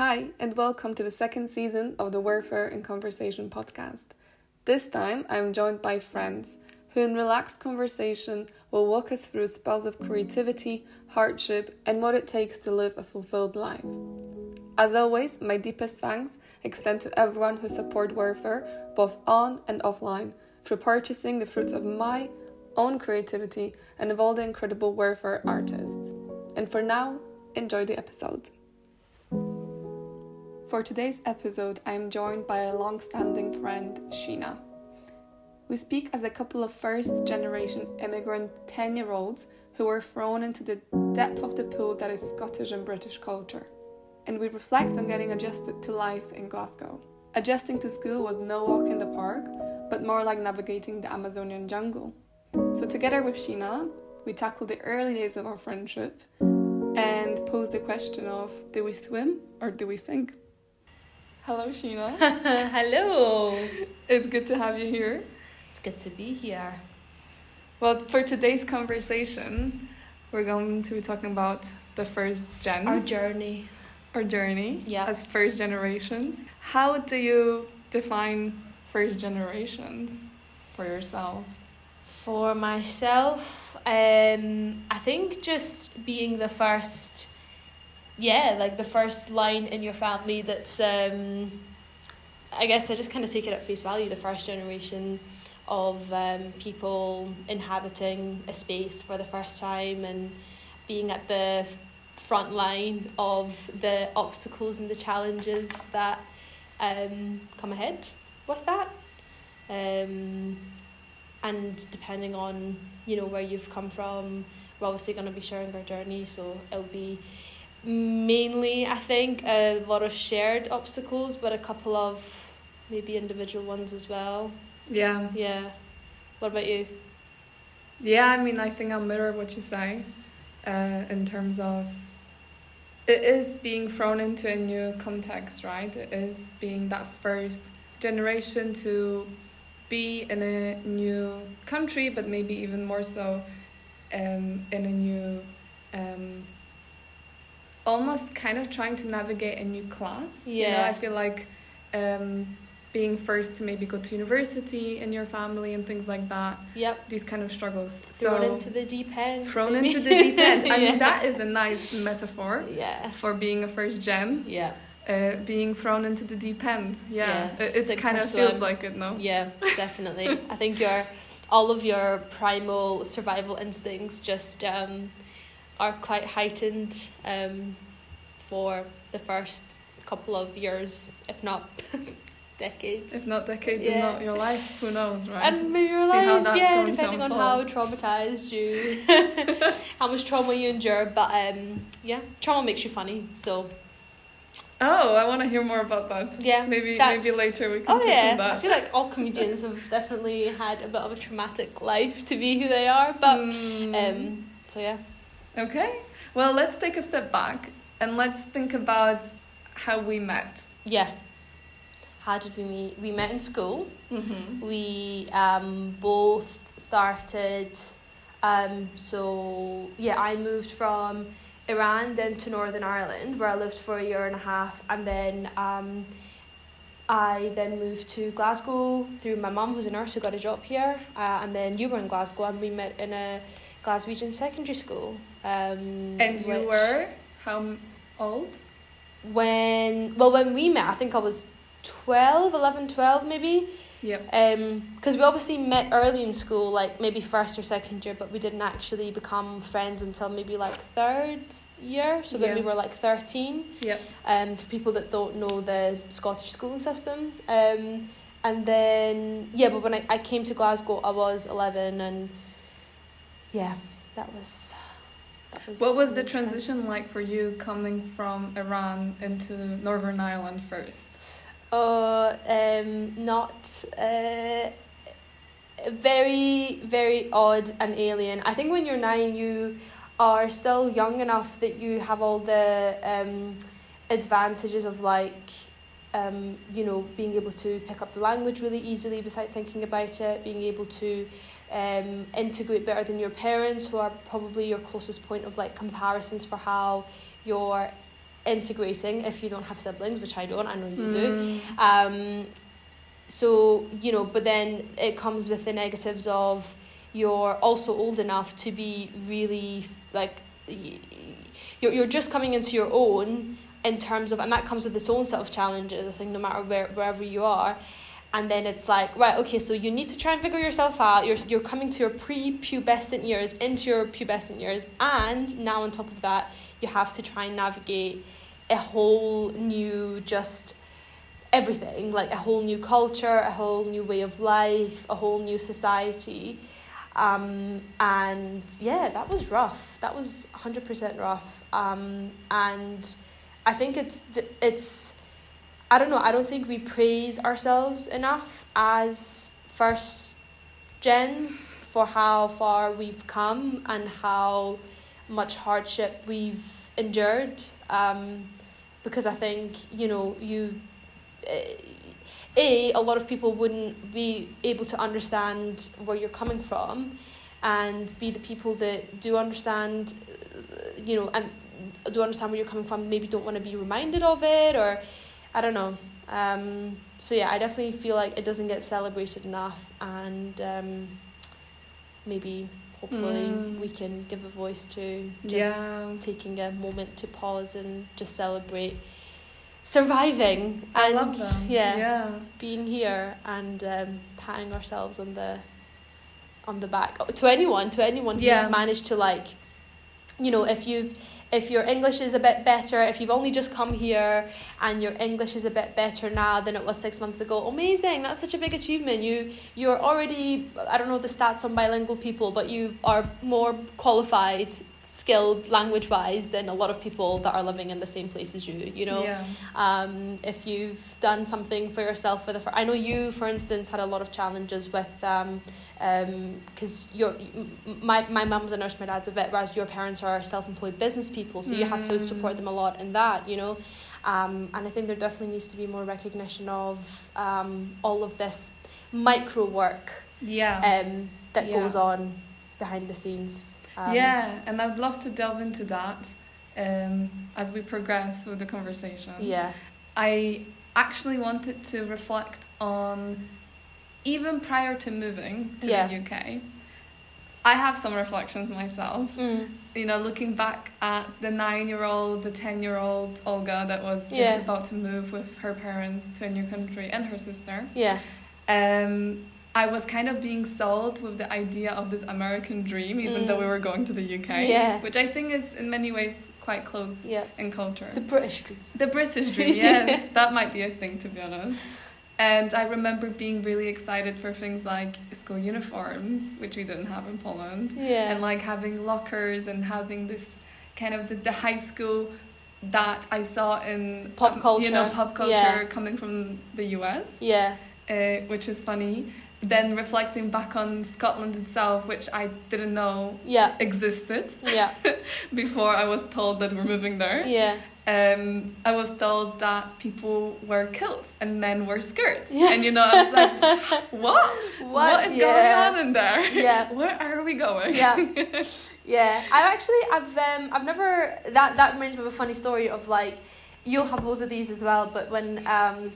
Hi, and welcome to the second season of the Wearfer in Conversation podcast. This time, I'm joined by friends who, in relaxed conversation, will walk us through spells of creativity, hardship, and what it takes to live a fulfilled life. As always, my deepest thanks extend to everyone who support Wearfer both on and offline through purchasing the fruits of my own creativity and of all the incredible Wearfer artists. And for now, enjoy the episode. For today's episode, I am joined by a long standing friend, Shina. We speak as a couple of first generation immigrant 10 year olds who were thrown into the depth of the pool that is Scottish and British culture. And we reflect on getting adjusted to life in Glasgow. Adjusting to school was no walk in the park, but more like navigating the Amazonian jungle. So, together with Shina, we tackle the early days of our friendship and pose the question of do we swim or do we sink? Hello, Shina. Hello. It's good to have you here. It's good to be here. Well, for today's conversation, we're going to be talking about the first gens. Our journey. Our journey Yeah. as first generations. How do you define first generations for yourself? For myself, um, I think just being the first, yeah, like the first line in your family that's, um, I guess I just kind of take it at face value, the first generation of um, people inhabiting a space for the first time and being at the front line of the obstacles and the challenges that um, come ahead with that. Um, and depending on you know where you've come from, we're obviously going to be sharing our journey. So it'll be mainly, I think, a lot of shared obstacles, but a couple of maybe individual ones as well. Yeah. Yeah. What about you? Yeah, I mean, I think I'll mirror what you say uh, in terms of it is being thrown into a new context, right? It is being that first generation to be in a new country, but maybe even more so um, in a new, um, almost kind of trying to navigate a new class. You know, Yeah. I feel like um, being first to maybe go to university in your family and things like that Yep. these kind of struggles. Thrown so into the deep end. thrown maybe. into the deep end. I Yeah. mean, that is a nice metaphor Yeah. for being a first gen. Yeah. Uh, being thrown into the deep end. Yeah, Yeah, it, it kind of feels like it, no? Yeah, definitely. I think your all of your primal survival instincts just um, are quite heightened um, for the first couple of years, if not decades. If not decades, and Yeah. not your life, who knows, right? and maybe your See how life, that's yeah, going to depending on how traumatized you, how much trauma you endure. But um, yeah, trauma makes you funny. So oh, I want to hear more about that. yeah, Maybe maybe later we can Oh yeah, that. I feel like all comedians have definitely had a bit of a traumatic life to be who they are. But Hmm. um, so yeah, okay, well, let's take a step back and let's think about how we met. yeah. How did we meet? We met in school. Mm-hmm. We um, both started. Um, so yeah, I moved from Iran then to Northern Ireland, where I lived for a year and a half, and then um, I then moved to Glasgow through my mum, who's a nurse who got a job here, uh, and then you were in Glasgow, and we met in a Glaswegian secondary school. Um, And you were how old? when well when we met, I think I was 12, 11, 12 maybe. Yep. Um, because we obviously met early in school, like maybe first or second year, but we didn't actually become friends until maybe like third year. So when Yeah. we were like thirteen. Yeah. Um, for people that don't know the Scottish schooling system. Um, and then yeah, but when I, I came to Glasgow, I was eleven, and yeah, that was. Was What was the transition like for you coming from Iran into Northern Ireland first? Uh, um, not uh, very very odd and alien. I think when you're nine, you are still young enough that you have all the um, advantages of like um, you know being able to pick up the language really easily without thinking about it, being able to um, integrate better than your parents, who are probably your closest point of like comparisons for how you're integrating if you don't have siblings, which I don't. I know you Mm. do. Um, so you know, but then it comes with the negatives of you're also old enough to be really like you're you're just coming into your own in terms of, and that comes with its own set of challenges. I think no matter where wherever you are. And then it's like, right, okay, so you need to try and figure yourself out. You're, you're coming to your pre pubescent years, into your pubescent years. And now, on top of that, you have to try and navigate a whole new, just everything like a whole new culture, a whole new way of life, a whole new society. Um, and yeah, that was rough. That was 100% rough. Um, and I think it's, it's, I don't know, I don't think we praise ourselves enough as first gens for how far we've come and how much hardship we've endured. Um, because I think, you know, you a a lot of people wouldn't be able to understand where you're coming from and b the people that do understand you know and do understand where you're coming from maybe don't want to be reminded of it or i don't know um so yeah i definitely feel like it doesn't get celebrated enough and um maybe hopefully Mm. we can give a voice to just yeah. taking a moment to pause and just celebrate surviving and yeah, Yeah. being here and um, patting ourselves on the on the back to anyone to anyone who's Yeah. managed to like you know if you've if your english is a bit better if you've only just come here and your english is a bit better now than it was six months ago amazing that's such a big achievement. You you're already i don't know the stats on bilingual people but you are more qualified skilled language wise than a lot of people that are living in the same place as you you know Yeah. um, if you've done something for yourself for the I know you for instance had a lot of challenges with um because your m- my my mum's a nurse my dad's a vet whereas your parents are self-employed business people so you had to Mm. support them a lot in that you know um, and I think there definitely needs to be more recognition of um, all of this micro work Yeah. um, that Yeah. goes on behind the scenes um, yeah, and I'd love to delve into that um, as we progress with the conversation. yeah I actually wanted to reflect on even prior to moving to Yeah. the UK. I have some reflections myself. mm. You know, looking back at the nine year old, the 10 year old Olga that was just Yeah. about to move with her parents to a new country and her sister. yeah Um, I was kind of being sold with the idea of this American dream, even Mm. though we were going to the UK. Yeah. Which I think is in many ways quite close yeah in culture. the British dream The British dream, yes, that might be a thing to be honest. And I remember being really excited for things like school uniforms, which we didn't have in Poland, yeah and like having lockers and having this kind of the, the high school that I saw in Pop um, you know, culture. pop culture Yeah. coming from the US, yeah uh, which is funny. Then reflecting back on Scotland itself, which I didn't know yeah existed yeah before I was told that we're moving there yeah um, I was told that people wear kilts and men wear skirts. Yeah. And you know, I was like, what? what is Yeah. going on in there? Yeah. Where are we going? yeah yeah i've actually i've um i've never that that reminds me of a funny story of like you'll have loads of these as well but when um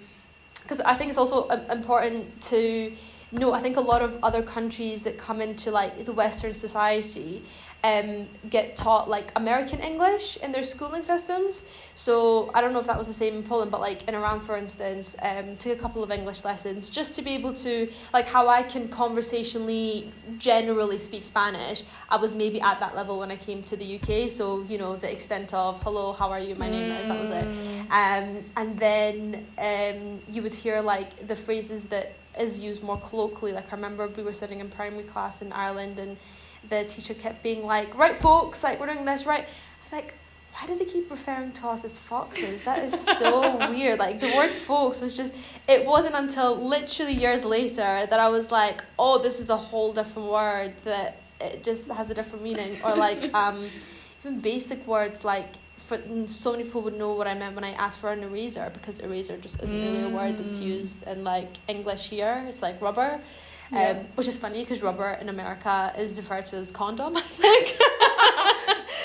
because i think it's also important to know i think a lot of other countries that come into like the western society um get taught like american english in their schooling systems. So i don't know if that was the same in poland but like in iran for instance um took a couple of english lessons just to be able to like how i can conversationally generally speak spanish. I was maybe at that level when i came to the uk so you know the extent of hello how are you? My name is that was it. Mm. um, and then um, you would hear like the phrases that is used more colloquially. Like I remember we were sitting in primary class in Ireland, and the teacher kept being like, "Right, folks, like we're doing this right." I was like, "Why does he keep referring to us as foxes? That is so weird." Like the word "folks" was just. It wasn't until literally years later that I was like, "Oh, this is a whole different word that it just has a different meaning." Or like um, even basic words like for so many people would know what I meant when I asked for an eraser because eraser just isn't really a word that's Mm. used in like English here. It's like rubber, um, Yeah. which is funny because rubber in America is referred to as condom. I think.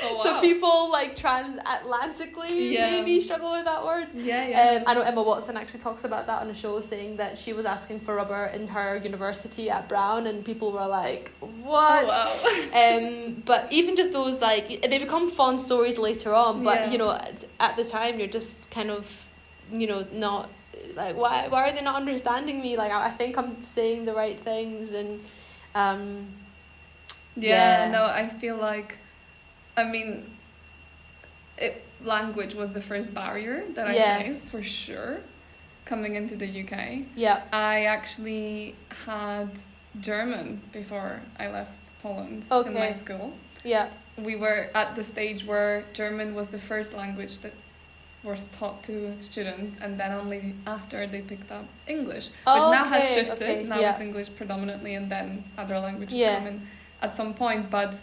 Oh, So people like transatlantically Yeah. maybe struggle with that word. Yeah, yeah. Um, I know Emma Watson actually talks about that on a show, saying that she was asking for rubber in her university at Brown, and people were like, "What?" oh, wow. um, but even just those like they become fun stories later on. But Yeah. you know, at, at the time, you're just kind of, you know, not like why why are they not understanding me? Like I, I think I'm saying the right things, and um, Yeah, Yeah. no, I feel like, I mean, it, language was the first barrier that I Yeah. faced for sure coming into the UK. yeah, I actually had German before I left Poland in my school. yeah, We were at the stage where German was the first language that was taught to students, and then only after they picked up English, which now has shifted. okay, now yeah. it's English predominantly, and then other languages Yeah. come in at some point. But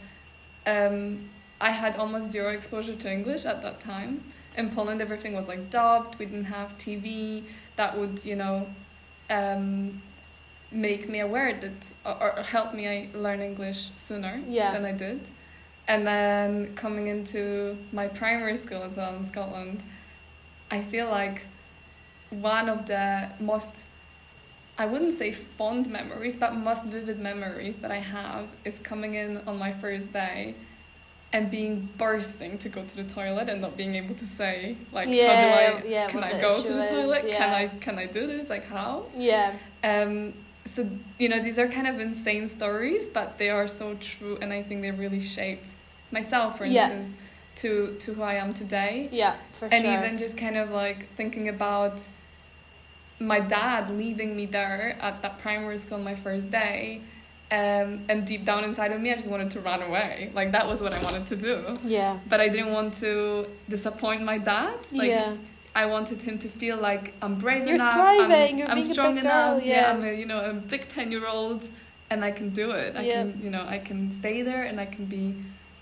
um, I had almost zero exposure to English at that time. In Poland, everything was like dubbed. We didn't have TV that would, you know, um, make me aware that or, or help me learn English sooner Yeah. than I did. And then coming into my primary school as well in Scotland, I feel like one of the most I wouldn't say fond memories, but most vivid memories that I have is coming in on my first day and being bursting to go to the toilet and not being able to say like Yeah, how do I yeah, can I go to the is, toilet? Can. I can I do this? Like how? yeah, Um, so you know these are kind of insane stories, but they are so true, and I think they really shaped myself, for Yeah. instance, to to who I am today. yeah, for sure. and even just kind of like thinking about my dad leaving me there at that primary school on my first day. Um, and deep down inside of me, I just wanted to run away. Like that was what I wanted to do. yeah, But I didn't want to disappoint my dad. Like yeah, I wanted him to feel like I'm brave You're enough. thriving, I'm, you're I'm being a strong enough. girl, yeah. I'm a you know a big ten year old, and I can do it. I Yeah. can you know I can stay there and I can be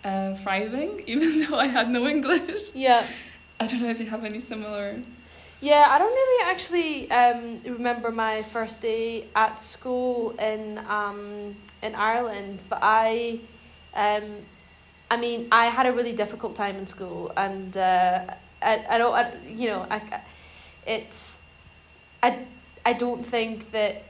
uh, thriving even though I had no English. yeah. I don't know if you have any similar. Yeah, I don't really actually um, remember my first day at school in um, in Ireland, but I, um, I mean, I had a really difficult time in school, and uh, I, I don't, I, you know, I, it's, I, I don't think that,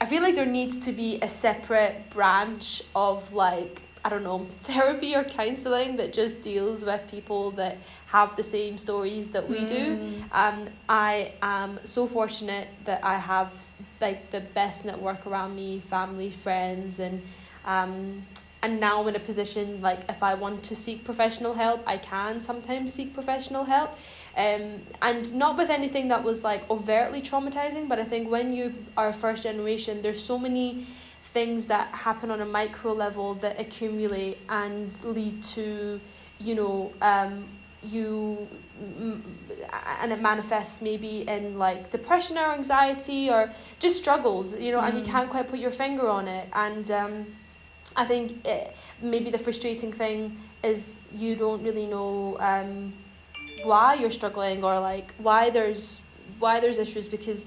I feel like there needs to be a separate branch of like I don't know therapy or counselling that just deals with people that have the same stories that we do. Mm. Um, I am so fortunate that I have like the best network around me, family, friends, and um, and now I'm in a position like if I want to seek professional help, I can sometimes seek professional help, um, and not with anything that was like overtly traumatizing. But I think when you are first generation, there's so many things that happen on a micro level that accumulate and lead to, you know, um, you mm, and it manifests maybe in like depression or anxiety or just struggles you know and you Mm. can't quite put your finger on it and um, i think it, maybe the frustrating thing is you don't really know um, why you're struggling or like why there's why there's issues because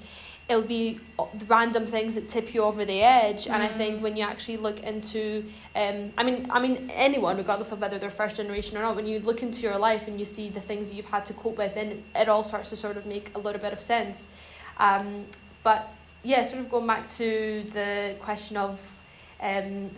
it'll be random things that tip you over the edge and i think Mm. when you actually look into um i mean i mean anyone regardless of whether they're first generation or not when you look into your life and you see the things that you've had to cope with then it all starts to sort of make a little bit of sense um but yeah sort of going back to the question of um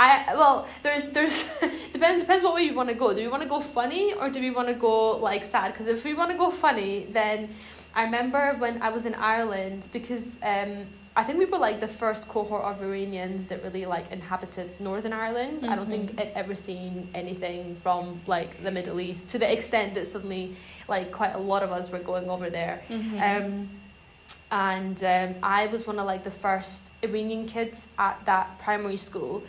I well, there's there's depends depends what way you want to go. Do we want to go funny or do we want to go like sad? Because if we want to go funny, then I remember when I was in Ireland because um I think we were like the first cohort of Iranians that really like inhabited Northern Ireland. I don't think Mhm. I'd ever seen anything from like the Middle East to the extent that suddenly like quite a lot of us were going over there. Mhm. Um, and um, I was one of like the first Iranian kids at that primary school,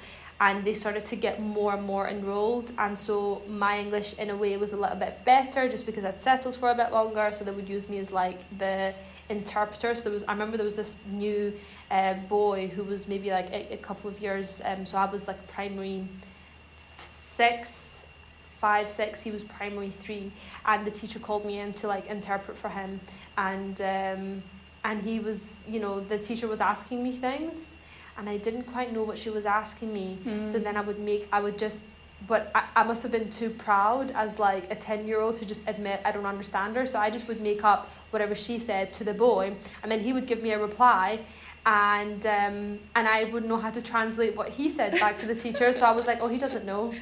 and they started to get more and more enrolled, and so my English in a way was a little bit better just because I'd settled for a bit longer, so they would use me as like the interpreter. So there was I remember there was this new uh, boy who was maybe like a, a couple of years, um, so I was like primary six, five, six. He was primary three, and the teacher called me in to like interpret for him, and um, and he was, you know, the teacher was asking me things, and I didn't quite know what she was asking me. So Mm. then I would make, I would just but I, I must have been too proud as like a 10 year old to just admit I don't understand her. So I just would make up whatever she said to the boy, and then he would give me a reply. And um, and I wouldn't know how to translate what he said back to the teacher, so I was like, "Oh, he doesn't know,"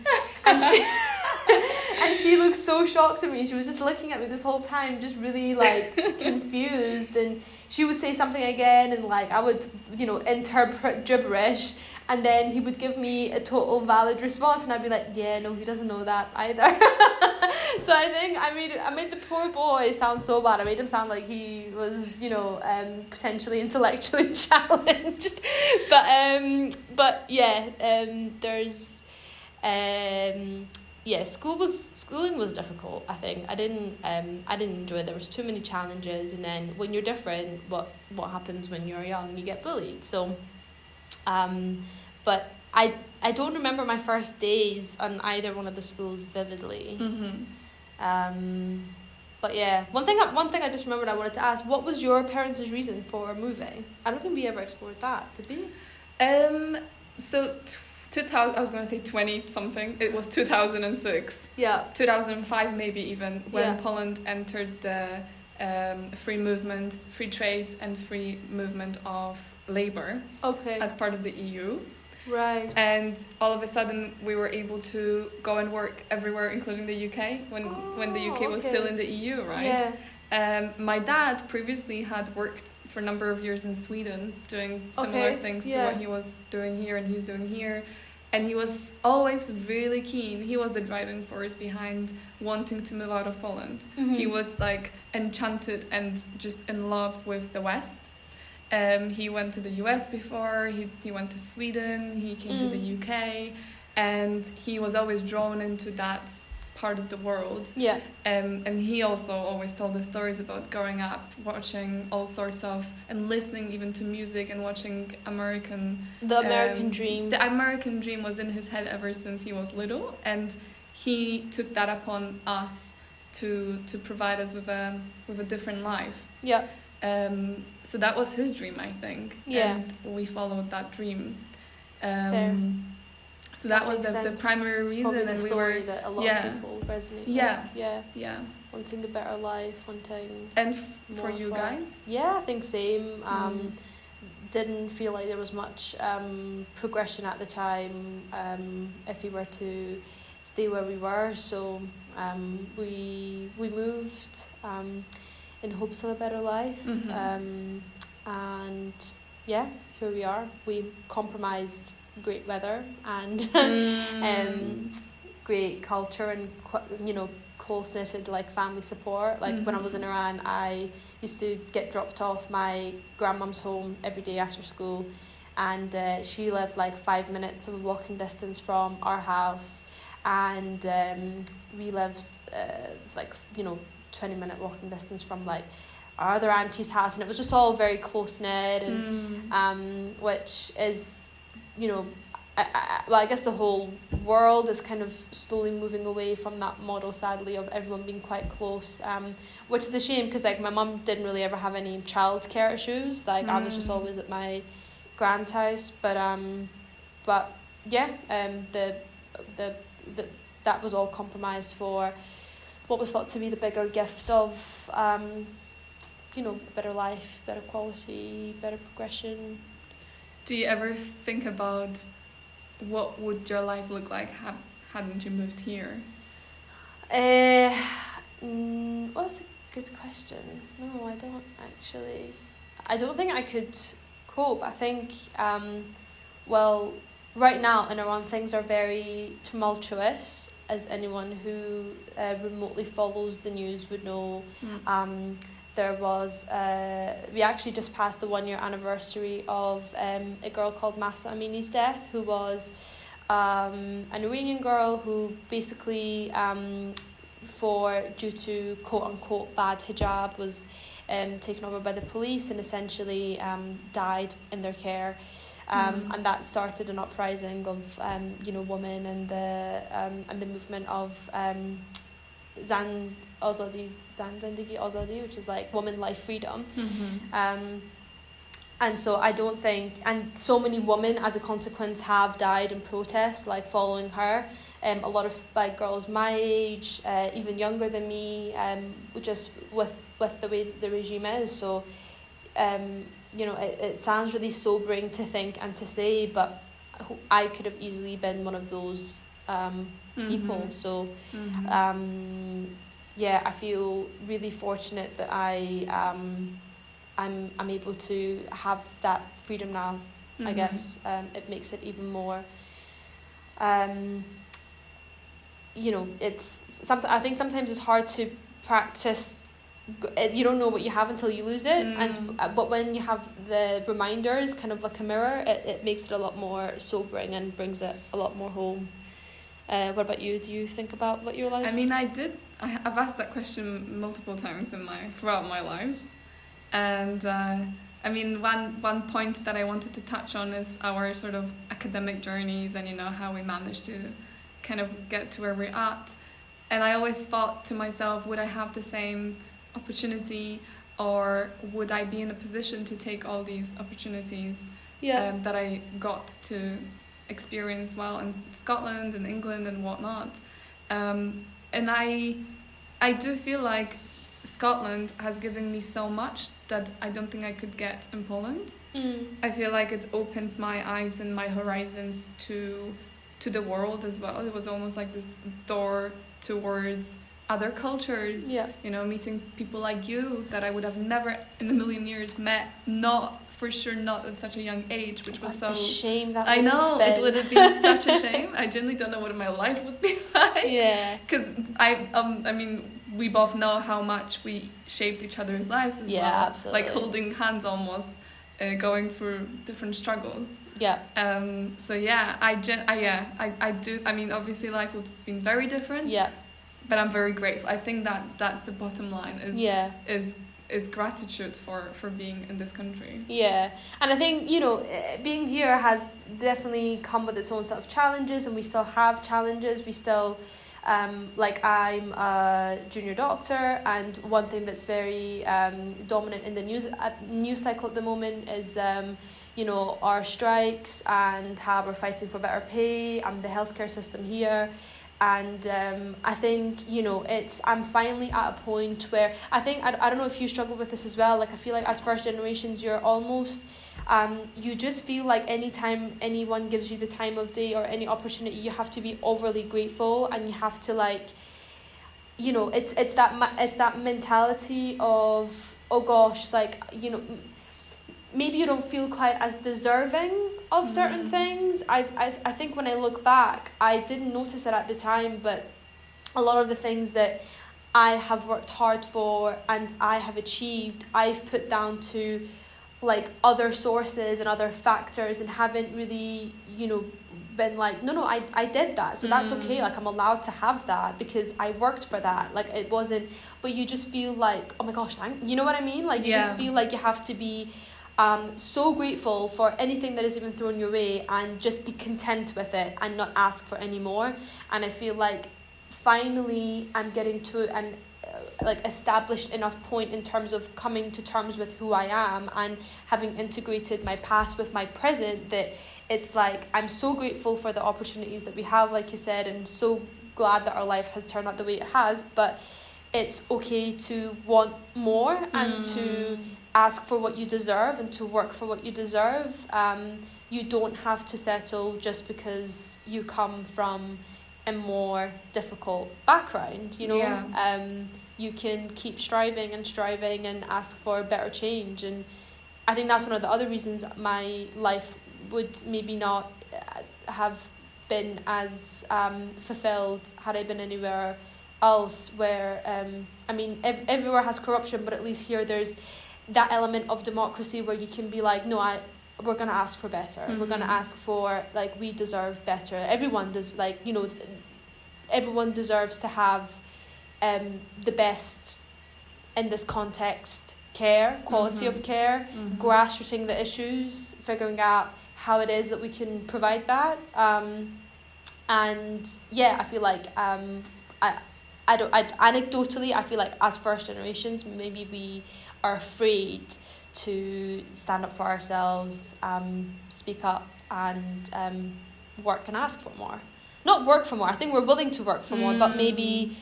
and she and she looked so shocked at me. She was just looking at me this whole time, just really like confused. And she would say something again, and like I would, you know, interpret gibberish and then he would give me a total valid response and I'd be like yeah no he doesn't know that either. So I think I made I made the poor boy sound so bad. I made him sound like he was you know um, potentially intellectually challenged. But um but yeah um there's um yeah school was schooling was difficult I think I didn't um I didn't enjoy it there was too many challenges and then when you're different what what happens when you're young you get bullied so um but I I don't remember my first days on either one of the schools vividly. Mm-hmm. Um, but yeah, one thing I, one thing I just remembered I wanted to ask: What was your parents' reason for moving? I don't think we ever explored that, did we? Um. So. T- 2000 I was going to say 20 something it was 2006 Yeah. 2005 maybe even when Yeah. Poland entered the um, free movement free trades and free movement of labor Okay. as part of the EU right. and all of a sudden we were able to go and work everywhere including the UK when when the UK Oh, was still in the EU right Yeah. um, my dad previously had worked for a number of years in Sweden doing similar Okay, things to what he was doing here and he's doing here and he was always really keen he was the driving force behind wanting to move out of Poland Mhm. he was like enchanted and just in love with the West. Um, he went to the US before, he, he went to Sweden, he came to the Mm. UK, and he was always drawn into that part of the world. Yeah. Um, and he also always told the stories about growing up, watching all sorts of, and listening even to music and watching American The American um, dream. The American dream was in his head ever since he was little, and he took that upon us to to provide us with a with a different life. yeah. Um, so that was his dream, I think. Yeah. And we followed that dream. Um, Fair. So that, That was the, the primary It's reason, probably the and we were that a lot yeah. of people resonate Yeah. with. Yeah. yeah. Wanting a better life, wanting And f- for you for- guys, Yeah, I think same. Um, Mm. Didn't feel like there was much um, progression at the time um, if we were to stay where we were. So um, we we moved um, in hopes of a better life. Mhm. Um, and yeah, here we are. We compromised great weather and Mm. um, great culture and you know close knitted like family support. Like when I was in Mhm. Iran, I used to get dropped off my grandmum's home every day after school, and uh, she lived like five minutes of walking distance from our house, and um, we lived uh, like you know twenty minute walking distance from like our other auntie's house, and it was just all very close knit and Mm. um, which is, you know, I, I, well, I guess the whole world is kind of slowly moving away from that model, sadly, of everyone being quite close, um, which is a shame because like my mum didn't really ever have any childcare issues. Like I was just Mm. always at my grand's house, but um, but yeah, um, the the the that was all compromised for what was thought to be the bigger gift of um, you know, a better life, better quality, better progression. Do you ever think about what would your life look like had, hadn't you moved here? Uh, mm, well, that's a good question. No, I don't actually. I don't think I could cope. I think, um, well, right now in Iran things are very tumultuous, as anyone who uh, remotely follows the news would know. Mm. Um, there was uh, we actually just passed the one year anniversary of um, a girl called Mahsa Amini's death, who was um, an Iranian girl who basically um, for due to quote unquote bad hijab was um, taken over by the police and essentially um, died in their care. Um, Mm. And that started an uprising of um, you know women and the um, and the movement of um, Zan Azadi Zan Zindagi Azadi, which is like woman life freedom. Mm-hmm. Um, and so I don't think, and so many women as a consequence have died in protest, like following her. Um, a lot of like girls my age, uh, even younger than me, um, just with with the way the regime is. So, um, you know, it, it sounds really sobering to think and to say, but I could have easily been one of those um, people. Mm-hmm. So, Mhm. um, yeah, I feel really fortunate that I um, I'm I'm able to have that freedom now. I Mhm. guess um, it makes it even more. Um, you know, it's something. I think sometimes it's hard to practice. uh, You don't know what you have until you lose it, and Mm. uh, but when you have the reminders, kind of like a mirror, it, it makes it a lot more sobering and brings it a lot more home. Uh, what about you? Do you think about what your life? I mean, I did. I, I've asked that question multiple times in my throughout my life, and uh, I mean, one one point that I wanted to touch on is our sort of academic journeys, and you know how we managed to kind of get to where we're at. And I always thought to myself, would I have the same opportunity, or would I be in a position to take all these opportunities? yeah. um, that I got to experience while in Scotland and England and whatnot. Um, and I, I do feel like Scotland has given me so much that I don't think I could get in Poland. Mm. I feel like it's opened my eyes and my horizons to to the world as well. It was almost like this door towards other cultures. Yeah. You know, meeting people like you that I would have never in a million years met. Not for sure, not at such a young age, which was What so. shame that I know have it would have been such a shame. I genuinely don't know what my life would be like. yeah. Because I um I mean we both know how much we shaped each other's lives as Yeah, well. absolutely. Like holding hands almost, uh, going through different struggles. Yeah. Um. So yeah, I gen. I, yeah. I. I do. I mean, obviously, life would have been very different. Yeah. But I'm very grateful. I think that that's the bottom line. Is Yeah. is is gratitude for for being in this country. Yeah, and I think you know, eh, being here has definitely come with its own set of challenges, and we still have challenges. We still, um, like I'm a junior doctor, and one thing that's very um, dominant in the news uh, news cycle at the moment is. Um, you know our strikes and how we're fighting for better pay and the healthcare system here and um, I think you know it's I'm finally at a point where I think I, I don't know if you struggle with this as well like I feel like as first generations you're almost um, you just feel like anytime anyone gives you the time of day or any opportunity you have to be overly grateful and you have to like you know it's it's that it's that mentality of oh gosh like you know maybe you don't feel quite as deserving of certain Mhm. things I've, I've I think when I look back I didn't notice it at the time but a lot of the things that I have worked hard for and I have achieved I've put down to like other sources and other factors and haven't really you know been like no no I, I did that so that's Mm. okay like I'm allowed to have that because I worked for that like it wasn't but you just feel like oh my gosh thank you know what I mean like you Yeah. just feel like you have to be um, so grateful for anything that is even thrown your way and just be content with it and not ask for any more and I feel like finally I'm getting to an uh, like established enough point in terms of coming to terms with who I am and having integrated my past with my present that it's like I'm so grateful for the opportunities that we have like you said and so glad that our life has turned out the way it has but it's okay to want more and to Mm. Ask for what you deserve and to work for what you deserve. Um, you don't have to settle just because you come from a more difficult background, you know. Yeah. Um, you can keep striving and striving and ask for better change. And I think that's one of the other reasons my life would maybe not uh, have been as um, fulfilled had I been anywhere else where um, I mean ev- everywhere has corruption but at least here there's that element of democracy where you can be like no I we're gonna ask for better we're gonna Mhm. ask for like we deserve better everyone does like you know everyone deserves to have um, the best in this context care quality Mhm. of care Mhm. grassrooting the issues, figuring out how it is that we can provide that. Um, and yeah, I feel like um, I I don't I anecdotally I feel like as first generations maybe we are afraid to stand up for ourselves, um, speak up and um, work and ask for more. Not work for more. I think we're willing to work for more, but maybe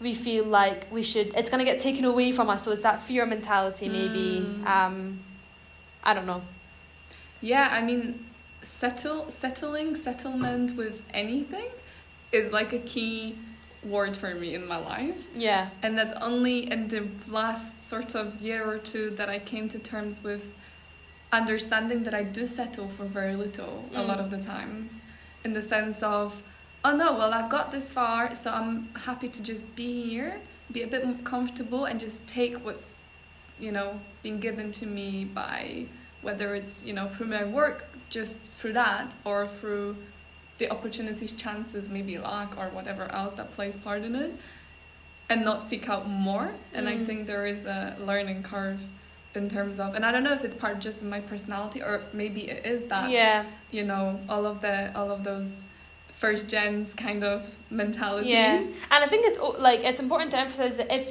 we feel like we should it's going to get taken away from us so it's that fear mentality maybe Mm. um i don't know Yeah, I mean, settle, settling, settlement with anything is like a key word for me in my life. yeah And that's only in the last sort of year or two that I came to terms with understanding that I do settle for very little a Mm. lot of the times. In the sense of, oh no, well, I've got this far, so I'm happy to just be here, be a bit more comfortable, and just take what's, you know, being given to me by whether it's, you know, through my work, just through that, or through the opportunities, chances, maybe luck, or whatever else that plays part in it and not seek out more. And I Mm. think there is a learning curve in terms of, and I don't know if it's part just of my personality or maybe it is that, yeah you know, all of the, all of those first gens kind of mentalities. Yeah. and i think it's like it's important to emphasize that if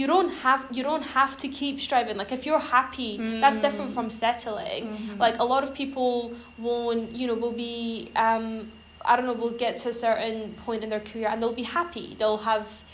you don't have you don't have to keep striving like if you're happy that's different Mm. from settling Mhm. like a lot of people won't you know will be um i don't know will get to a certain point in their career and they'll be happy. They'll have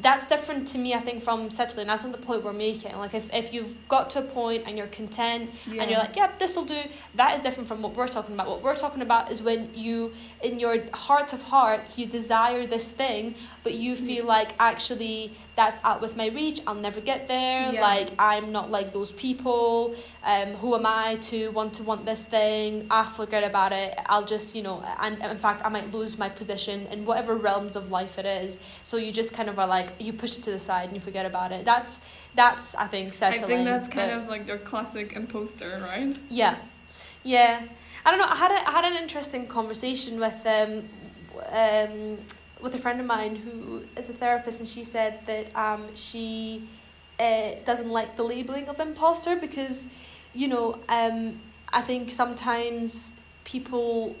that's different to me i think from settling. That's not the point we're making. Like if, if you've got to a point and you're content yeah. and you're like yep this will do that is different from what we're talking about. What we're talking about is when you in your heart of hearts you desire this thing but you feel like actually that's out with my reach i'll never get there Yeah. like i'm not like those people um who am i to want to want this thing ah forget about it i'll just you know and in fact i might lose my position in whatever realms of life it is so you just kind of are like you push it to the side and you forget about it that's that's i think settling I think that's kind but- of like your classic imposter, right? yeah, yeah. I don't know. I had a, I had an interesting conversation with um, um, with a friend of mine who is a therapist, and she said that um, she uh, doesn't like the labeling of imposter because, you know, um, I think sometimes people.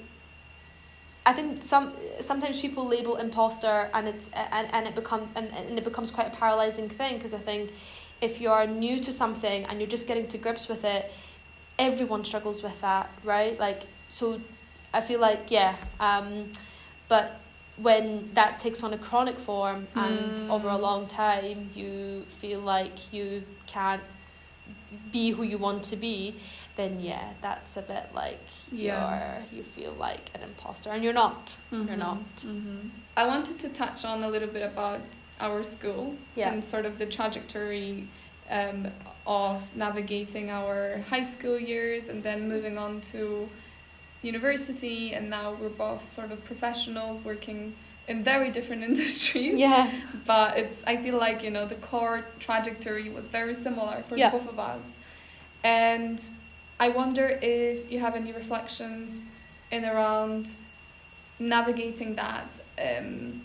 I think some sometimes people label imposter and it's and, and it become and, and it becomes quite a paralyzing thing because I think if you're new to something and you're just getting to grips with it, everyone struggles with that, right? Like so I feel like yeah, um but when that takes on a chronic form and Mm. over a long time you feel like you can't be who you want to be, then yeah, that's a bit like Yeah. you're you feel like an imposter and you're not. You're Mhm. not. Mhm. I wanted to touch on a little bit about our school Yeah. and sort of the trajectory um, of navigating our high school years and then moving on to university and now we're both sort of professionals working in very different industries Yeah. but it's i feel like you know the core trajectory was very similar for Yeah. both of us and i wonder if you have any reflections in around navigating that um,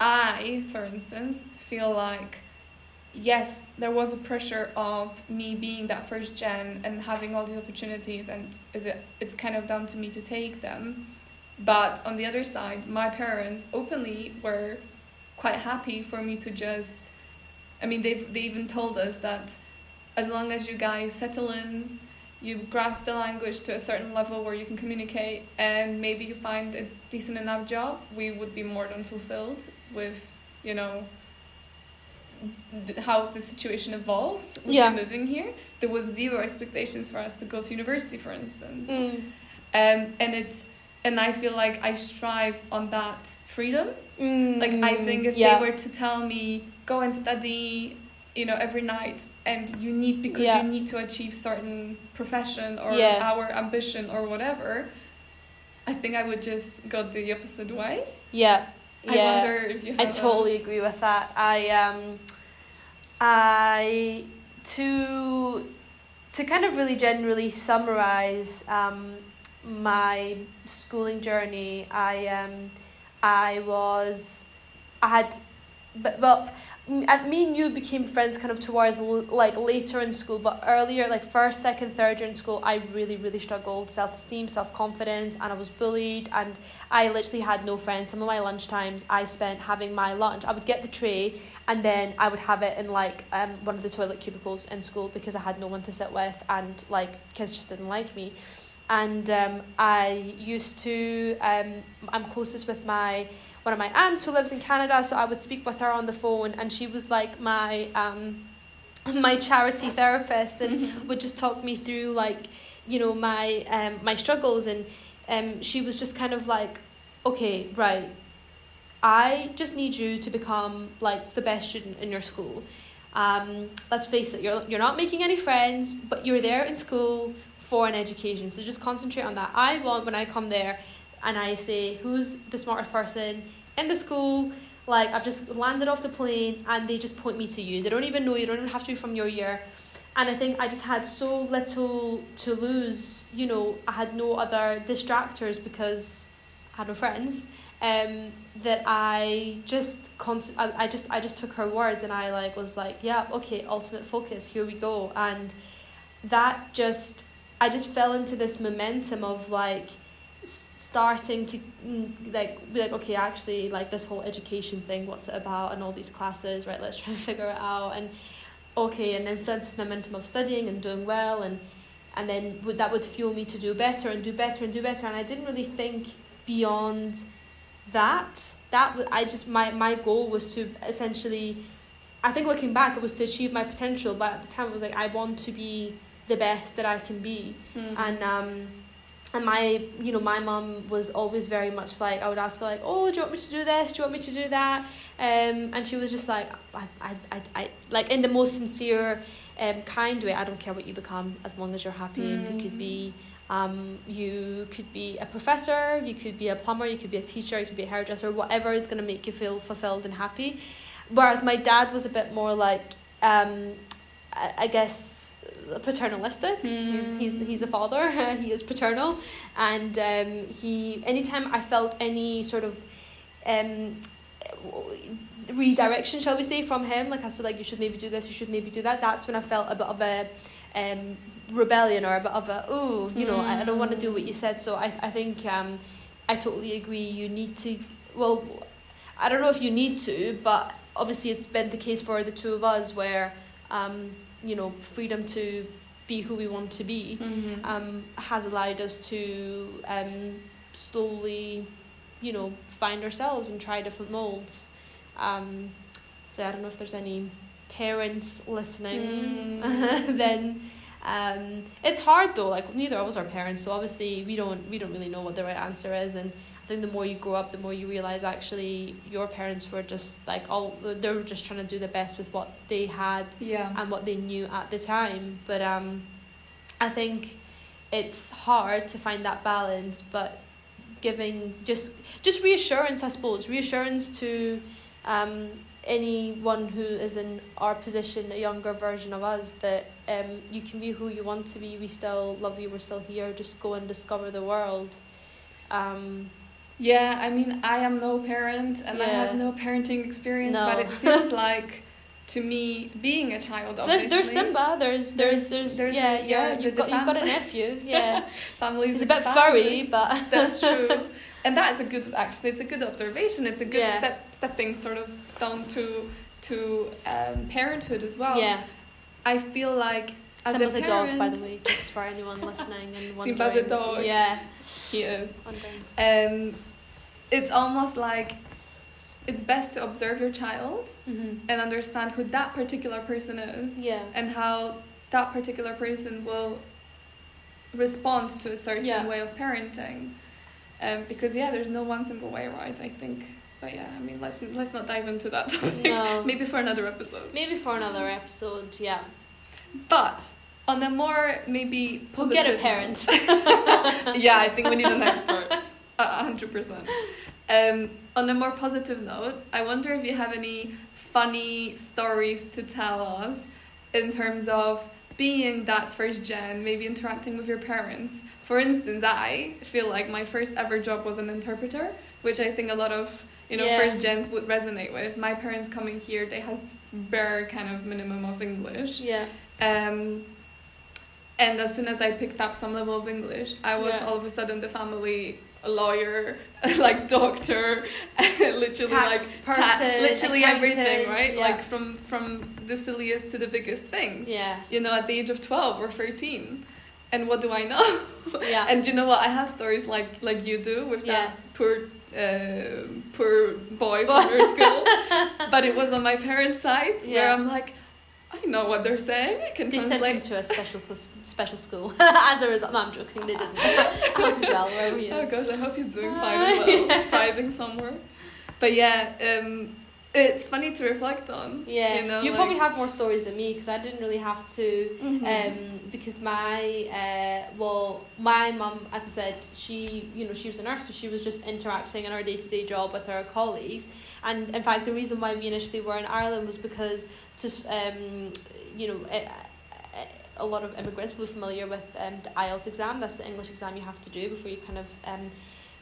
i for instance feel like yes there was a pressure of me being that first gen and having all these opportunities and is it it's kind of down to me to take them. But on the other side my parents openly were quite happy for me to just I mean they've they even told us that as long as you guys settle in you grasp the language to a certain level where you can communicate and maybe you find a decent enough job we would be more than fulfilled with you know th- how the situation evolved with Yeah. moving here there was zero expectations for us to go to university for instance Mm. um, and it's and I feel like I strive on that freedom like I think if yeah. they were to tell me go and study, you know, every night, and you need because Yeah. you need to achieve certain profession or our ambition or whatever, I think I would just go the opposite way. Yeah. I Yeah. wonder if you. I a- totally agree with that. I um I to to kind of really generally summarize um my schooling journey, I um I was I had but well me and you became friends kind of towards like later in school, but earlier, like first, second, third year in school, I really, really struggled self esteem, self confidence, and I was bullied, and I literally had no friends. Some of my lunch times I spent having my lunch. I would get the tray, and then I would have it in like um one of the toilet cubicles in school because I had no one to sit with, and like kids just didn't like me. And um, I used to um, I'm closest with my one of my aunts who lives in Canada, so I would speak with her on the phone, and she was like my um, my charity therapist, and would just talk me through like you know my um, my struggles, and um, she was just kind of like, okay, right, I just need you to become like the best student in your school. Um, let's face it, you're you're not making any friends, but you're there in school for an education. So just concentrate on that. I want when I come there and I say who's the smartest person in the school. Like I've just landed off the plane and they just point me to you. They don't even know you. Don't even have to be from your year. And I think I just had so little to lose. You know, I had no other distractors because I had no friends. Um, that I just con- I, I just I just took her words and I like was like yeah okay ultimate focus here we go and that just I just fell into this momentum of like starting to mm, like be like okay actually like this whole education thing what's it about and all these classes right let's try and figure it out. And okay and then into this momentum of studying and doing well and and then would that would fuel me to do better and do better and do better. And I didn't really think beyond that. That I just my my goal was to essentially I think looking back it was to achieve my potential but at the time it was like I want to be the best that I can be. Mhm. and um and my you know my mum was always very much like I would ask her like oh do you want me to do this? Do you want me to do that? Um and she was just like I I I, I like in the most sincere um kind way I don't care what you become as long as you're happy and you could be um you could be a professor you could be a plumber you could be a teacher you could be a hairdresser whatever is going to make you feel fulfilled and happy. Whereas my dad was a bit more like um I, I guess paternalistic. He's, he's he's a father. He is paternal. And um he anytime I felt any sort of um redirection shall we say from him like I said like you should maybe do this you should maybe do that that's when I felt a bit of a um rebellion or a bit of a oh you know I, I don't want to do what you said. So I, I think um I totally agree. You need to well I don't know if you need to but obviously it's been the case for the two of us where um you know freedom to be who we want to be Mhm. um, has allowed us to um, slowly, you know, find ourselves and try different molds. Um, so I don't know if there's any parents listening. Mm. then um, it's hard though. Like neither of us are parents, so obviously we don't we don't really know what the right answer is. And think the more you grow up, the more you realize actually your parents were just like all they were just trying to do the best with what they had yeah and what they knew at the time. But um, I think it's hard to find that balance. But giving just just reassurance, I suppose, reassurance to um, anyone who is in our position, a younger version of us, that um, you can be who you want to be. We still love you. We're still here. Just go and discover the world. Um, Yeah, I mean, I am no parent and I have no parenting experience, No. but it feels like to me being a child. so there's there's Simba. There's there's there's, There's yeah yeah. yeah, You've the got you've got a nephew. Yeah, families. he's a bit furry, but That's true, and that is a good. Actually, it's a good observation. It's a good Yeah. step, stepping sort of stone to to um, parenthood as well. yeah. I feel like as Simba's a a, parent, dog, by the way, just for anyone listening and wondering. Simba's a dog. Yeah, he is. wondering. Um, it's almost like it's best to observe your child Mm-hmm. and understand who that particular person is Yeah. and how that particular person will respond to a certain Yeah. way of parenting. Um, because yeah, there's no one simple way, right? I think. But yeah, I mean, let's let's not dive into that topic. No. Maybe for another episode. Maybe for another episode. Yeah. But on a more maybe We'll positive. get a parent. yeah, I think we need an expert. Hundred percent. Um, on a more positive note, I wonder if you have any funny stories to tell us in terms of being that first gen, maybe interacting with your parents. For instance, I feel like my first ever job was an interpreter which I think a lot of you know Yeah. first gens would resonate with. My parents coming here, they had bare kind of minimum of English. Yeah. Um, and as soon as I picked up some level of English, I was Yeah. all of a sudden the family lawyer, like doctor, literally Tax like ta- literally everything, right? yeah. Like from from the silliest to the biggest things. Yeah. You know, at the age of twelve or thirteen. And what do I know? Yeah. and you know what? I have stories like like you do with Yeah. that poor uh, poor boy from your school. but it was on my parents' side where I'm like, I know what they're saying. I can They sent him translate. to a special special school as a result. No, I'm joking. They didn't. I hope he's well wherever he Oh gosh, I hope he's doing Uh, fine as well. yeah. Thriving somewhere. But yeah, um, it's funny to reflect on. Yeah, you know, you like- probably have more stories than me because I didn't really have to. Mhm. Um, because my uh, well, my mum, as I said, she you know she was a nurse, so she was just interacting in her day to day job with her colleagues. And in fact, the reason why we initially were in Ireland was because to um, you know. a a lot of immigrants will be familiar with um, the IELTS exam. That's the English exam you have to do before you kind of um,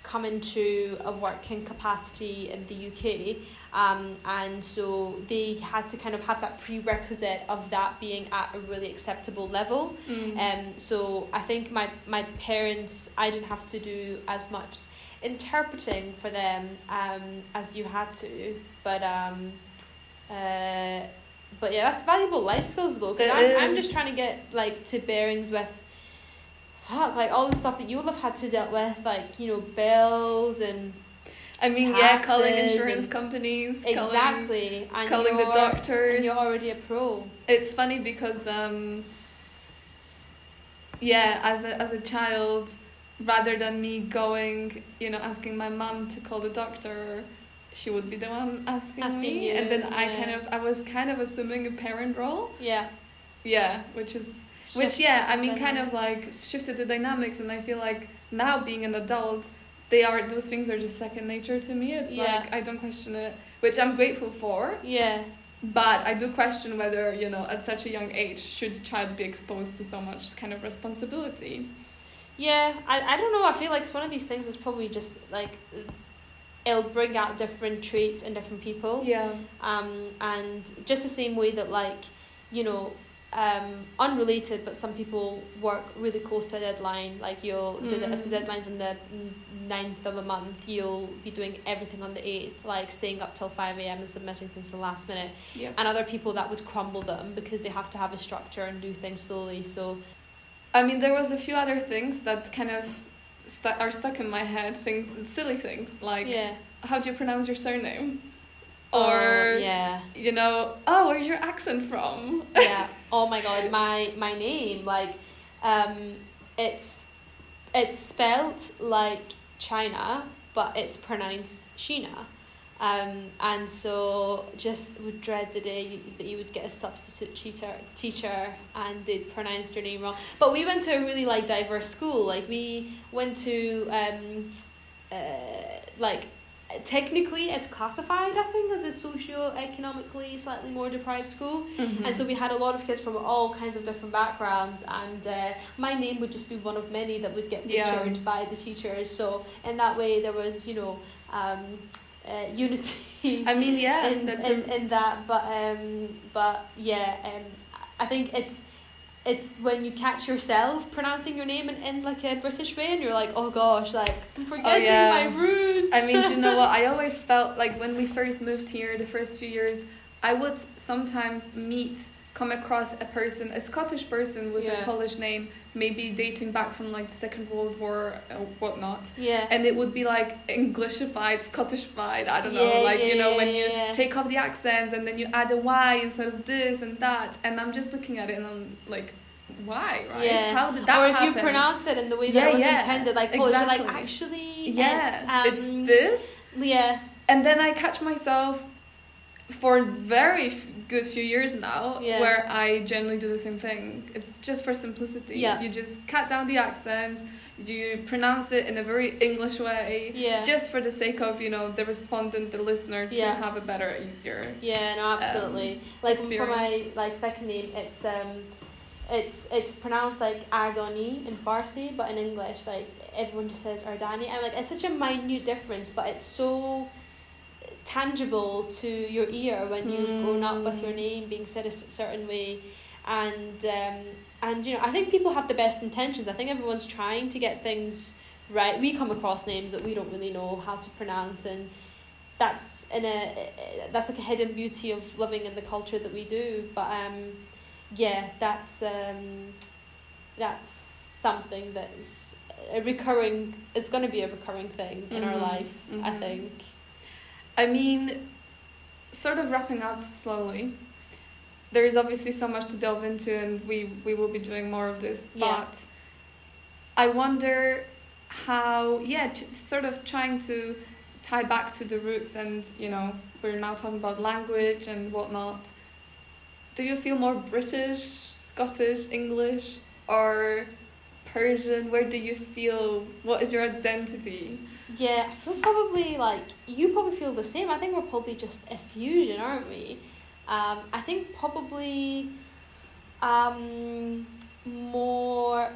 come into a working capacity in the UK. Um, and so they had to kind of have that prerequisite of that being at a really acceptable level. Mm. Um, so I think my, my parents, I didn't have to do as much interpreting for them um, as you had to. But um, uh, but yeah, that's valuable life skills though, because I'm, I'm just trying to get like to bearings with fuck like all the stuff that you will have had to deal with, like you know bills and I mean, yeah, calling insurance companies, calling, exactly, and calling the doctors. and you're already a pro. It's funny because um yeah, as a as a child, rather than me going, you know, asking my mom to call the doctor, she would be the one asking, Asking me, you, and then I yeah. kind of I was kind of assuming a parent role. Yeah. Yeah, which is which yeah, I mean, kind of like shifted the dynamics, and I feel like now being an adult, they are those things are just second nature to me. It's Yeah. like I don't question it, which I'm grateful for. Yeah. But I do question whether, you know, at such a young age, should a child be exposed to so much kind of responsibility? Yeah, I, I don't know. I feel like it's one of these things that's probably just like it'll bring out different traits in different people. Yeah. Um, and just the same way that like, you know, um, unrelated, but some people work really close to a deadline. Like you'll, the if the Mm. deadline's in the ninth of a month, you'll be doing everything on the eighth, like staying up till five a.m. and submitting things to the last minute. Yeah. And other people that would crumble them because they have to have a structure and do things slowly. So I mean, there was a few other things that kind of stu- are stuck in my head. Things, silly things like yeah, how do you pronounce your surname, Oh, or yeah. you know, oh, where's your accent from? yeah. Oh my god, my my name like um it's it's spelled like China, but it's pronounced Sheena. Um, and so just would dread the day you, that you would get a substitute teacher teacher and they'd pronounced your name wrong. But we went to a really like diverse school. Like we went to um, uh, like technically it's classified I think as a socio-economically slightly more deprived school. Mm-hmm. And so we had a lot of kids from all kinds of different backgrounds, and uh, my name would just be one of many that would get Yeah. by the teachers. So in that way, there was you know um, uh, unity I mean, yeah, in, that's in, in that. But um, but yeah, um, I think it's. It's when you catch yourself pronouncing your name in, in like a British way, and you're like, oh gosh, like I'm forgetting yeah. my roots. I mean, do you know what? I always felt like when we first moved here, the first few years, I would sometimes meet, come across a person, a Scottish person with Yeah. a Polish name, maybe dating back from like the Second World War or whatnot. yeah, And it would be like Englishified, Scottishified, I don't know, like, yeah, you know, when yeah, you yeah. take off the accents and then you add a Y instead of this and that. And I'm just looking at it and I'm like, why, right? Yeah. How did that or if happen? you pronounce it in the way that Yeah, it was yeah, intended, like Polish, like actually, yeah, it's, um, it's this. yeah, and then I catch myself for very f- good few years now Yeah. where I generally do the same thing. It's just for simplicity. Yeah. You just cut down the accents, you pronounce it in a very English way. yeah, Just for the sake of, you know, the respondent, the listener to Yeah. have a better, easier. yeah, no, absolutely. like for my like second name, it's um, it's it's pronounced like Ardoni in Farsi, but in English, like everyone just says Ardani, and like it's such a minute difference, but it's so tangible to your ear when you've mm. grown up with your mm. name being said a certain way, and um, and you know I think people have the best intentions. I think everyone's trying to get things right. We come across names that we don't really know how to pronounce, and that's in a that's like a hidden beauty of living in the culture that we do. But um, yeah, that's um, that's something that's a recurring. It's going to be a recurring thing in mm-hmm. our life. Mm-hmm. I think. I mean, sort of wrapping up slowly. There is obviously so much to delve into, and we we will be doing more of this. But yeah. I wonder how, yeah, t- sort of trying to tie back to the roots, and you know, we're now talking about language and whatnot. Do you feel more British, Scottish, English, or Persian? Where do you feel? What is your identity? Yeah, I feel probably like you probably feel the same. I think we're probably just a fusion, aren't we? Um, I think probably um, more.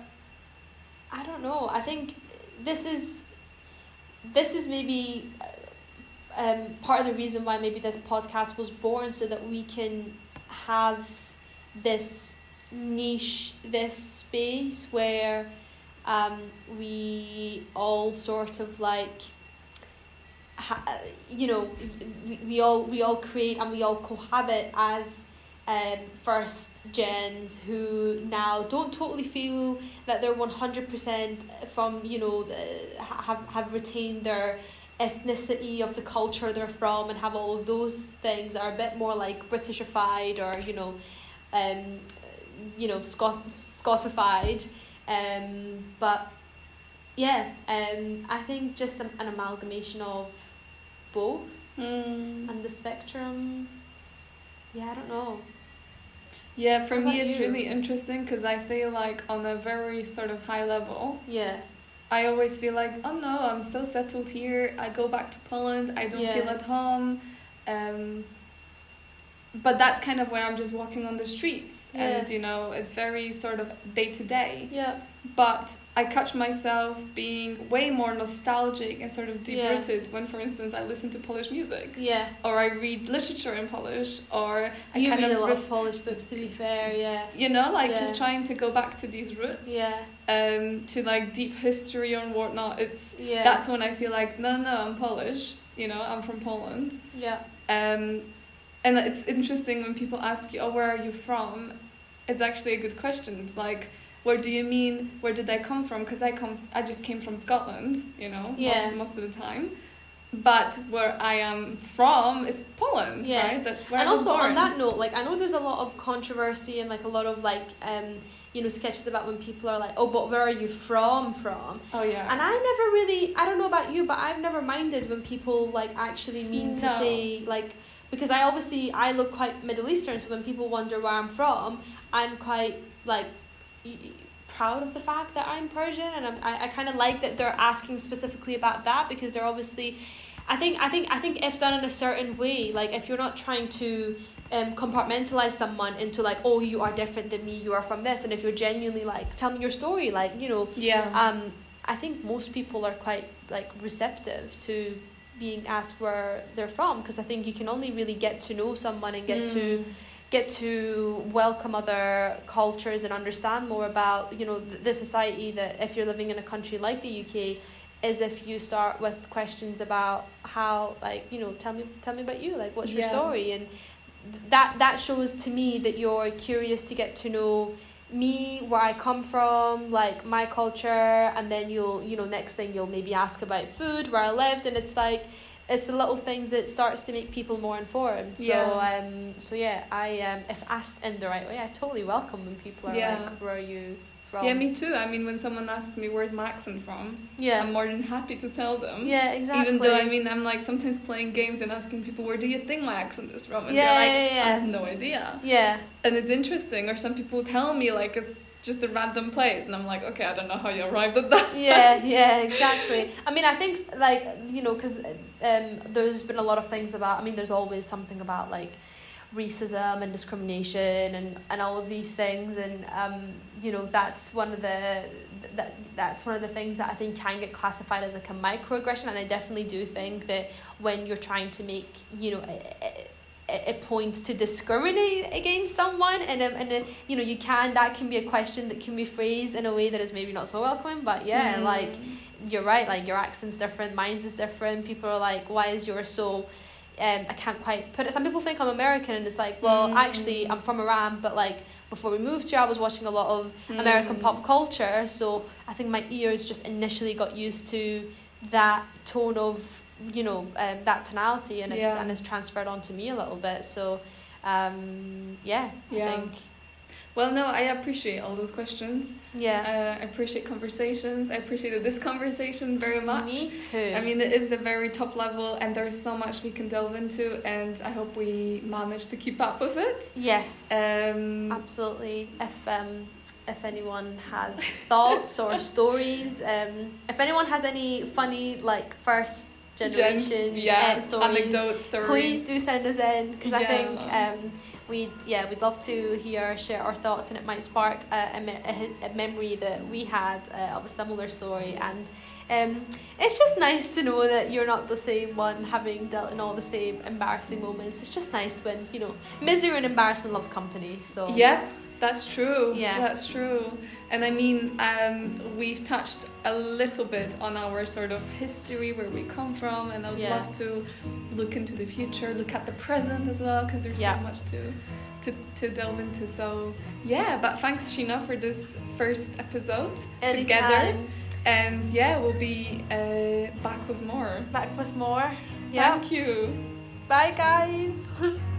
I don't know. I think this is this is maybe uh, um, part of the reason why maybe this podcast was born, so that we can have this niche, this space where um, we all sort of like you know we, we all we all create and we all cohabit as um, first gens who now don't totally feel that they're 100% from you know the, have have retained their ethnicity of the culture they're from and have all of those things that are a bit more like britishified or you know um you know Scot- Scotified um, but yeah, um, I think just an, amalgamation of both mm. and the spectrum. Yeah, I don't know. Yeah, for me it's you? really interesting because I feel like on a very sort of high level. Yeah. I always feel like, oh no, I'm so settled here. I go back to Poland. I don't yeah. feel at home. Um, but that's kind of when I'm just walking on the streets yeah. and you know it's very sort of day to day. Yeah. But I catch myself being way more nostalgic and sort of deep rooted yeah. when, for instance, I listen to Polish music. Yeah. Or I read literature in Polish, or I you kind read of a lot of Polish books. To be fair, yeah. You know, like yeah. just trying to go back to these roots. Yeah. Um, to like deep history and whatnot. It's yeah. That's when I feel like no, no, I'm Polish. You know, I'm from Poland. Yeah. Um and it's interesting when people ask you, "Oh, where are you from?" It's actually a good question. Like, where do you mean? Where did I come from? Because I come, I just came from Scotland. You know, yeah. most, most of the time. But where I am from is Poland, yeah. right? That's where and I also born. on that note, like I know there's a lot of controversy and like a lot of like um you know sketches about when people are like, oh, but where are you from? From oh yeah, and I never really I don't know about you, but I've never minded when people like actually mean no. to say like because I obviously I look quite Middle Eastern, so when people wonder where I'm from, I'm quite like proud of the fact that I'm Persian, and I'm, I I kind of like that they're asking specifically about that because they're obviously. I think I think I think if done in a certain way, like if you're not trying to um, compartmentalize someone into like, oh, you are different than me, you are from this, and if you're genuinely like, tell me your story, like you know, yeah. Um, I think most people are quite like receptive to being asked where they're from because I think you can only really get to know someone and get mm. to get to welcome other cultures and understand more about you know the, the society that if you're living in a country like the UK is if you start with questions about how like you know tell me tell me about you like what's your story and that that shows to me that you're curious to get to know me where I come from, like my culture, and then you'll you know next thing you'll maybe ask about food where I lived, and it's like it's the little things that starts to make people more informed. So yeah. um so yeah, I um if asked in the right way, I totally welcome when people are yeah. like, "Where are you?" From. Yeah, me too. I mean, when someone asks me where's my accent from, yeah, I'm more than happy to tell them. Yeah, exactly. Even though I mean, I'm like sometimes playing games and asking people where do you think my accent is from, and yeah, they're like, yeah, yeah. I have no idea. Yeah, and it's interesting. Or some people tell me like it's just a random place, and I'm like, okay, I don't know how you arrived at that. yeah, yeah, exactly. I mean, I think like you know, because um, there's been a lot of things about. I mean, there's always something about like racism and discrimination and, and all of these things. And um, you know that's one of the that that's one of the things that I think can get classified as like a microaggression. And I definitely do think that when you're trying to make you know a, a, a point to discriminate against someone and um, and uh, you know you can that can be a question that can be phrased in a way that is maybe not so welcoming but yeah mm. like you're right like your accent's different mine's is different. People are like why is yours so um, I can't quite put it. Some people think I'm American, and it's like, well, mm. actually, I'm from Iran, but like before we moved here, I was watching a lot of mm. American pop culture, so I think my ears just initially got used to that tone of, you know, um, that tonality, and it's yeah. and it's transferred onto me a little bit. So, um, yeah, yeah, I think well, no, I appreciate all those questions. Yeah. Uh, I appreciate conversations. I appreciated this conversation very much. Me too. I mean, it is the very top level, and there's so much we can delve into, and I hope we manage to keep up with it. Yes. Um, absolutely. If um, if anyone has thoughts or stories, um, if anyone has any funny like first generation Gen- yeah, uh, stories, anecdote stories, please do send us in because yeah. I think. Um, we'd yeah we'd love to hear share our thoughts and it might spark a, a, a memory that we had uh, of a similar story and um, it's just nice to know that you're not the same one having dealt in all the same embarrassing moments it's just nice when you know misery and embarrassment loves company so yeah that's true. Yeah. That's true. And I mean, um, we've touched a little bit on our sort of history, where we come from, and I would yeah. love to look into the future, look at the present as well, because there's yeah. so much to, to, to delve into. So, yeah, but thanks, Shina, for this first episode Anytime. together. And yeah, we'll be uh, back with more. Back with more. Yeah. Thank you. Bye, guys.